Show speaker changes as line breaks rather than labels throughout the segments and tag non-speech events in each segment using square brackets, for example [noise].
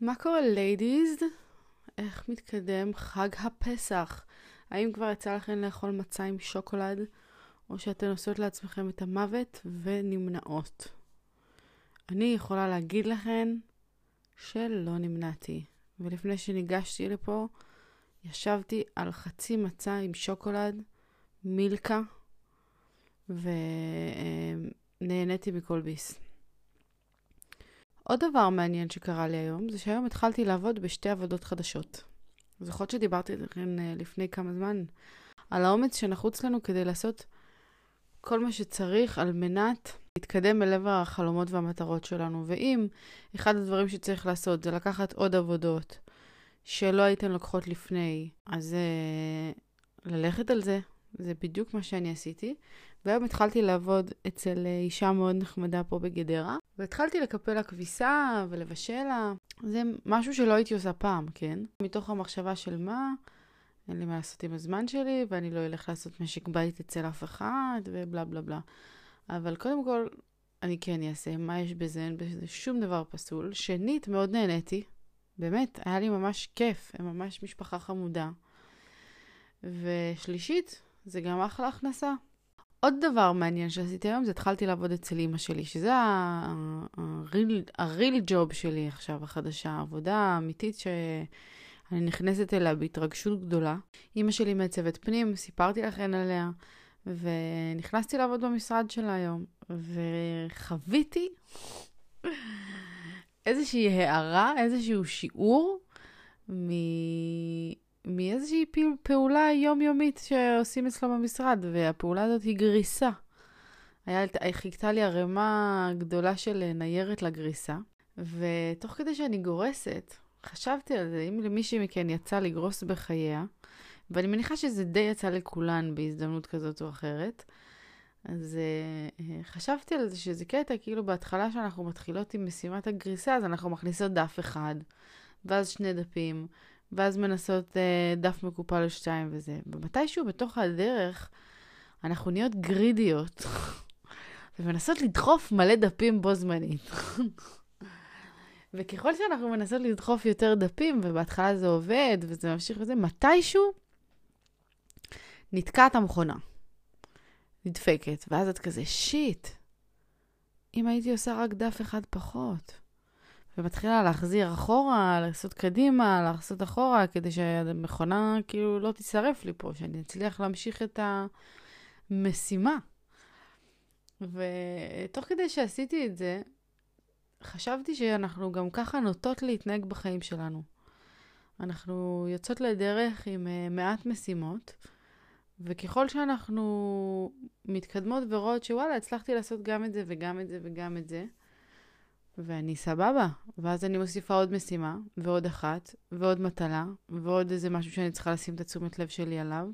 מה קורה ladies? איך מתקדם חג הפסח? האם כבר יצא לכם לאכול מצה עם שוקולד, או שאתן עושות לעצמכם את המוות ונמנעות? אני יכולה להגיד לכן שלא נמנעתי. ולפני שניגשתי לפה, ישבתי על חצי מצה עם שוקולד, מילקה, ונהניתי מכל ביס. עוד דבר מעניין שקרה לי היום, זה שהיום התחלתי לעבוד בשתי עבודות חדשות. זוכרות שדיברתי לכם אה, לפני כמה זמן על האומץ שנחוץ לנו כדי לעשות כל מה שצריך על מנת להתקדם אל עבר החלומות והמטרות שלנו. ואם אחד הדברים שצריך לעשות זה לקחת עוד עבודות שלא הייתן לוקחות לפני, אז uh, ללכת על זה, זה בדיוק מה שאני עשיתי. והיום התחלתי לעבוד אצל אה, אישה מאוד נחמדה פה בגדרה, והתחלתי לקפל לה כביסה ולבשל לה. זה משהו שלא הייתי עושה פעם, כן? מתוך המחשבה של מה, אין לי מה לעשות עם הזמן שלי, ואני לא אלך לעשות משק בית אצל אף אחד, ובלה בלה בלה. אבל קודם כל, אני כן אעשה, מה יש בזה? אין בזה שום דבר פסול. שנית, מאוד נהניתי. באמת, היה לי ממש כיף, הם ממש משפחה חמודה. ושלישית, זה גם אחלה הכנסה. עוד דבר מעניין שעשיתי היום זה התחלתי לעבוד אצל אימא שלי, שזה הריל ג'וב שלי עכשיו, החדשה, עבודה אמיתית שאני נכנסת אליה בהתרגשות גדולה. אימא שלי מעצבת פנים, סיפרתי לכן עליה, ונכנסתי לעבוד במשרד שלה היום, וחוויתי איזושהי הערה, איזשהו שיעור מ... מאיזושהי פעולה יומיומית שעושים אצלו במשרד, והפעולה הזאת היא גריסה. היה, חיכתה לי ערימה גדולה של ניירת לגריסה, ותוך כדי שאני גורסת, חשבתי על זה, אם למישהי מכן יצא לגרוס בחייה, ואני מניחה שזה די יצא לכולן בהזדמנות כזאת או אחרת, אז uh, חשבתי על זה שזה קטע, כאילו בהתחלה שאנחנו מתחילות עם משימת הגריסה, אז אנחנו מכניסות דף אחד, ואז שני דפים, ואז מנסות אה, דף מקופל או שתיים וזה. ומתישהו בתוך הדרך, אנחנו נהיות גרידיות, [laughs] ומנסות לדחוף מלא דפים בו זמנית. [laughs] וככל שאנחנו מנסות לדחוף יותר דפים, ובהתחלה זה עובד, וזה ממשיך וזה, מתישהו נתקעת המכונה. נדפקת, ואז את כזה, שיט, אם הייתי עושה רק דף אחד פחות. ומתחילה להחזיר אחורה, לעשות קדימה, לעשות אחורה, כדי שהמכונה כאילו לא תישרף לי פה, שאני אצליח להמשיך את המשימה. ותוך כדי שעשיתי את זה, חשבתי שאנחנו גם ככה נוטות להתנהג בחיים שלנו. אנחנו יוצאות לדרך עם uh, מעט משימות, וככל שאנחנו מתקדמות ורואות שוואלה, הצלחתי לעשות גם את זה וגם את זה וגם את זה, ואני סבבה. ואז אני מוסיפה עוד משימה, ועוד אחת, ועוד מטלה, ועוד איזה משהו שאני צריכה לשים את התשומת לב שלי עליו.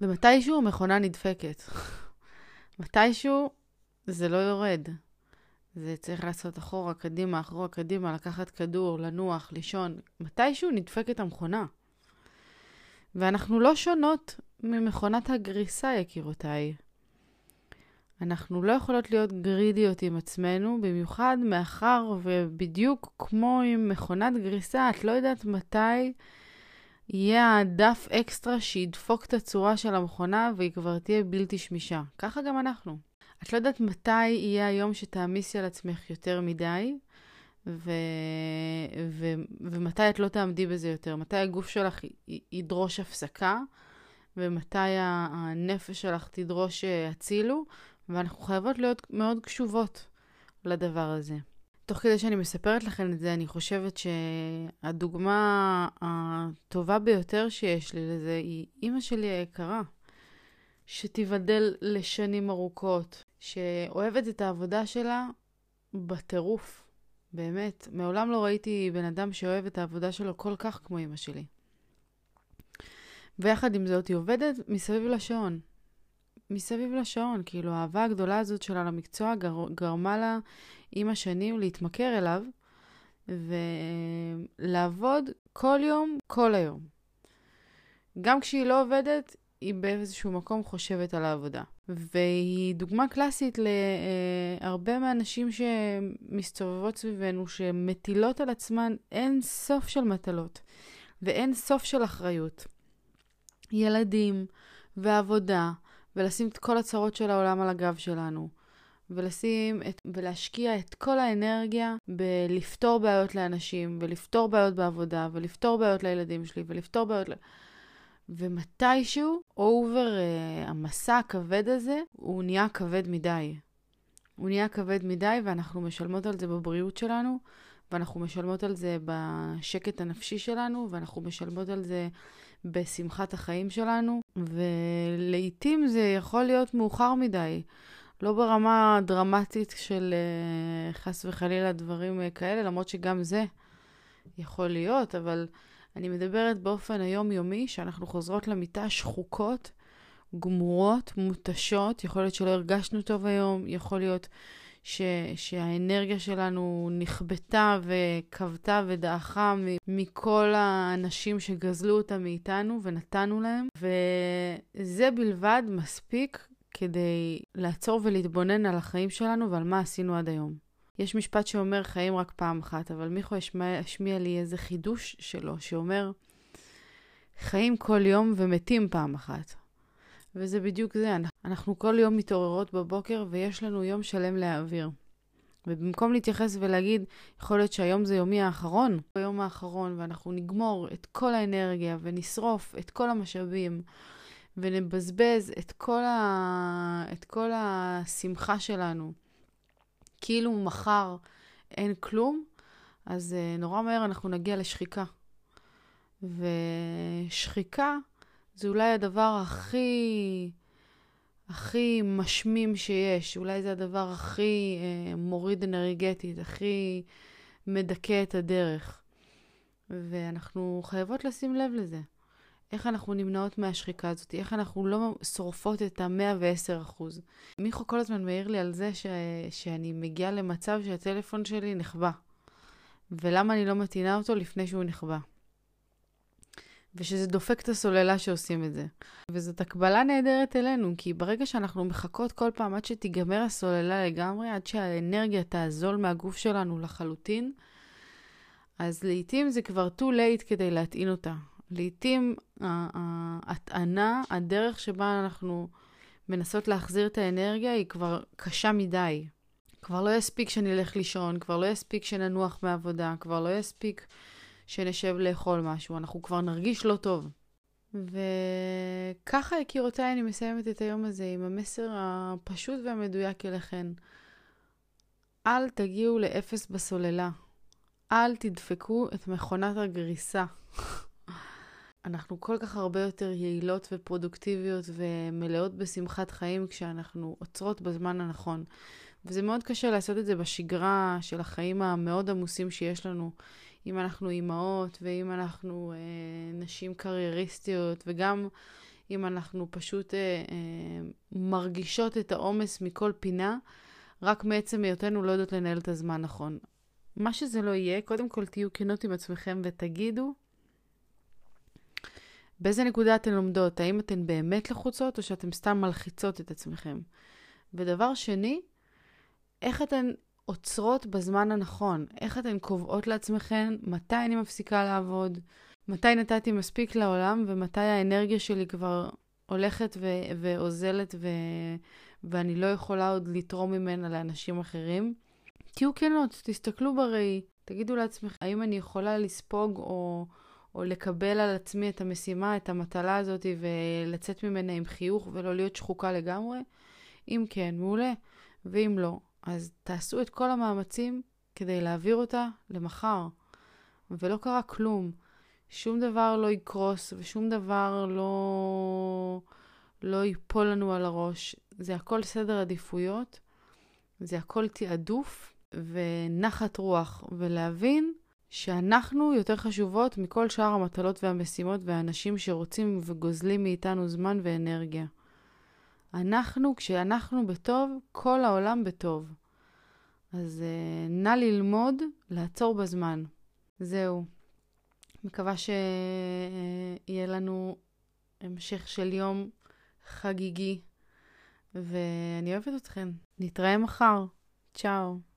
ומתישהו המכונה נדפקת. [laughs] מתישהו זה לא יורד. זה צריך לעשות אחורה, קדימה, אחורה, קדימה, לקחת כדור, לנוח, לישון. מתישהו נדפקת המכונה. ואנחנו לא שונות ממכונת הגריסה, יקירותיי. אנחנו לא יכולות להיות גרידיות עם עצמנו, במיוחד מאחר ובדיוק כמו עם מכונת גריסה, את לא יודעת מתי יהיה הדף אקסטרה שידפוק את הצורה של המכונה והיא כבר תהיה בלתי שמישה. ככה גם אנחנו. את לא יודעת מתי יהיה היום שתעמיסי על עצמך יותר מדי, ו... ו... ומתי את לא תעמדי בזה יותר. מתי הגוף שלך י... ידרוש הפסקה, ומתי הנפש שלך תדרוש אה, הצילו, ואנחנו חייבות להיות מאוד קשובות לדבר הזה. תוך כדי שאני מספרת לכם את זה, אני חושבת שהדוגמה הטובה ביותר שיש לי לזה היא אימא שלי היקרה, שתיבדל לשנים ארוכות, שאוהבת את העבודה שלה בטירוף. באמת, מעולם לא ראיתי בן אדם שאוהב את העבודה שלו כל כך כמו אימא שלי. ויחד עם זאת, היא עובדת מסביב לשעון. מסביב לשעון, כאילו האהבה הגדולה הזאת שלה למקצוע גר, גרמה לה עם השנים להתמכר אליו ולעבוד כל יום, כל היום. גם כשהיא לא עובדת, היא באיזשהו מקום חושבת על העבודה. והיא דוגמה קלאסית להרבה מהנשים שמסתובבות סביבנו, שמטילות על עצמן אין סוף של מטלות ואין סוף של אחריות. ילדים ועבודה, ולשים את כל הצרות של העולם על הגב שלנו. ולשים את, ולהשקיע את כל האנרגיה בלפתור בעיות לאנשים, ולפתור בעיות בעבודה, ולפתור בעיות לילדים שלי, ולפתור בעיות ל... ומתישהו, אובר uh, המסע הכבד הזה, הוא נהיה כבד מדי. הוא נהיה כבד מדי, ואנחנו משלמות על זה בבריאות שלנו, ואנחנו משלמות על זה בשקט הנפשי שלנו, ואנחנו משלמות על זה בשמחת החיים שלנו, ולעיתים זה יכול להיות מאוחר מדי. לא ברמה דרמטית של uh, חס וחלילה דברים uh, כאלה, למרות שגם זה יכול להיות, אבל אני מדברת באופן היומיומי שאנחנו חוזרות למיטה שחוקות, גמורות, מותשות, יכול להיות שלא הרגשנו טוב היום, יכול להיות ש, שהאנרגיה שלנו נכבתה וכבתה ודעכה מכל האנשים שגזלו אותה מאיתנו ונתנו להם, וזה בלבד מספיק כדי לעצור ולהתבונן על החיים שלנו ועל מה עשינו עד היום. יש משפט שאומר חיים רק פעם אחת, אבל מיכו השמיע לי איזה חידוש שלו, שאומר חיים כל יום ומתים פעם אחת. וזה בדיוק זה, אנחנו כל יום מתעוררות בבוקר ויש לנו יום שלם להעביר. ובמקום להתייחס ולהגיד, יכול להיות שהיום זה יומי האחרון, היום האחרון, ואנחנו נגמור את כל האנרגיה ונשרוף את כל המשאבים ונבזבז את כל, ה... את כל השמחה שלנו, כאילו מחר אין כלום, אז uh, נורא מהר אנחנו נגיע לשחיקה. ושחיקה זה אולי הדבר הכי, הכי משמים שיש. אולי זה הדבר הכי uh, מוריד אנרגטית, הכי מדכא את הדרך. ואנחנו חייבות לשים לב לזה. איך אנחנו נמנעות מהשחיקה הזאת, איך אנחנו לא שורפות את ה-110%. מיכו כל הזמן מעיר לי על זה ש... שאני מגיעה למצב שהטלפון שלי נחבא. ולמה אני לא מטעינה אותו לפני שהוא נחבא. ושזה דופק את הסוללה שעושים את זה. וזאת הקבלה נהדרת אלינו, כי ברגע שאנחנו מחכות כל פעם עד שתיגמר הסוללה לגמרי, עד שהאנרגיה תעזול מהגוף שלנו לחלוטין, אז לעתים זה כבר too late כדי להטעין אותה. לעתים ההטענה, הדרך שבה אנחנו מנסות להחזיר את האנרגיה היא כבר קשה מדי. כבר לא יספיק שנלך לישון, כבר לא יספיק שננוח מעבודה, כבר לא יספיק שנשב לאכול משהו, אנחנו כבר נרגיש לא טוב. וככה, יקירותיי, אני מסיימת את היום הזה עם המסר הפשוט והמדויק אליכן. אל תגיעו לאפס בסוללה. אל תדפקו את מכונת הגריסה. [laughs] אנחנו כל כך הרבה יותר יעילות ופרודוקטיביות ומלאות בשמחת חיים כשאנחנו עוצרות בזמן הנכון. וזה מאוד קשה לעשות את זה בשגרה של החיים המאוד עמוסים שיש לנו. אם אנחנו אימהות, ואם אנחנו אה, נשים קרייריסטיות, וגם אם אנחנו פשוט אה, אה, מרגישות את העומס מכל פינה, רק מעצם היותנו לא יודעות לנהל את הזמן נכון. מה שזה לא יהיה, קודם כל תהיו כנות עם עצמכם ותגידו באיזה נקודה אתן לומדות, האם אתן באמת לחוצות או שאתן סתם מלחיצות את עצמכם. ודבר שני, איך אתן עוצרות בזמן הנכון? איך אתן קובעות לעצמכן מתי אני מפסיקה לעבוד? מתי נתתי מספיק לעולם ומתי האנרגיה שלי כבר הולכת ו- ואוזלת ו- ואני לא יכולה עוד לתרום ממנה לאנשים אחרים? תהיו כנות, תסתכלו בראי, תגידו לעצמכם, האם אני יכולה לספוג או, או לקבל על עצמי את המשימה, את המטלה הזאת ולצאת ממנה עם חיוך ולא להיות שחוקה לגמרי? אם כן, מעולה. ואם לא, אז תעשו את כל המאמצים כדי להעביר אותה למחר. ולא קרה כלום. שום דבר לא יקרוס ושום דבר לא, לא ייפול לנו על הראש. זה הכל סדר עדיפויות, זה הכל תעדוף ונחת רוח, ולהבין שאנחנו יותר חשובות מכל שאר המטלות והמשימות והאנשים שרוצים וגוזלים מאיתנו זמן ואנרגיה. אנחנו, כשאנחנו בטוב, כל העולם בטוב. אז uh, נא ללמוד לעצור בזמן. זהו. מקווה שיהיה לנו המשך של יום חגיגי ואני אוהבת אתכן. נתראה מחר. צ'או.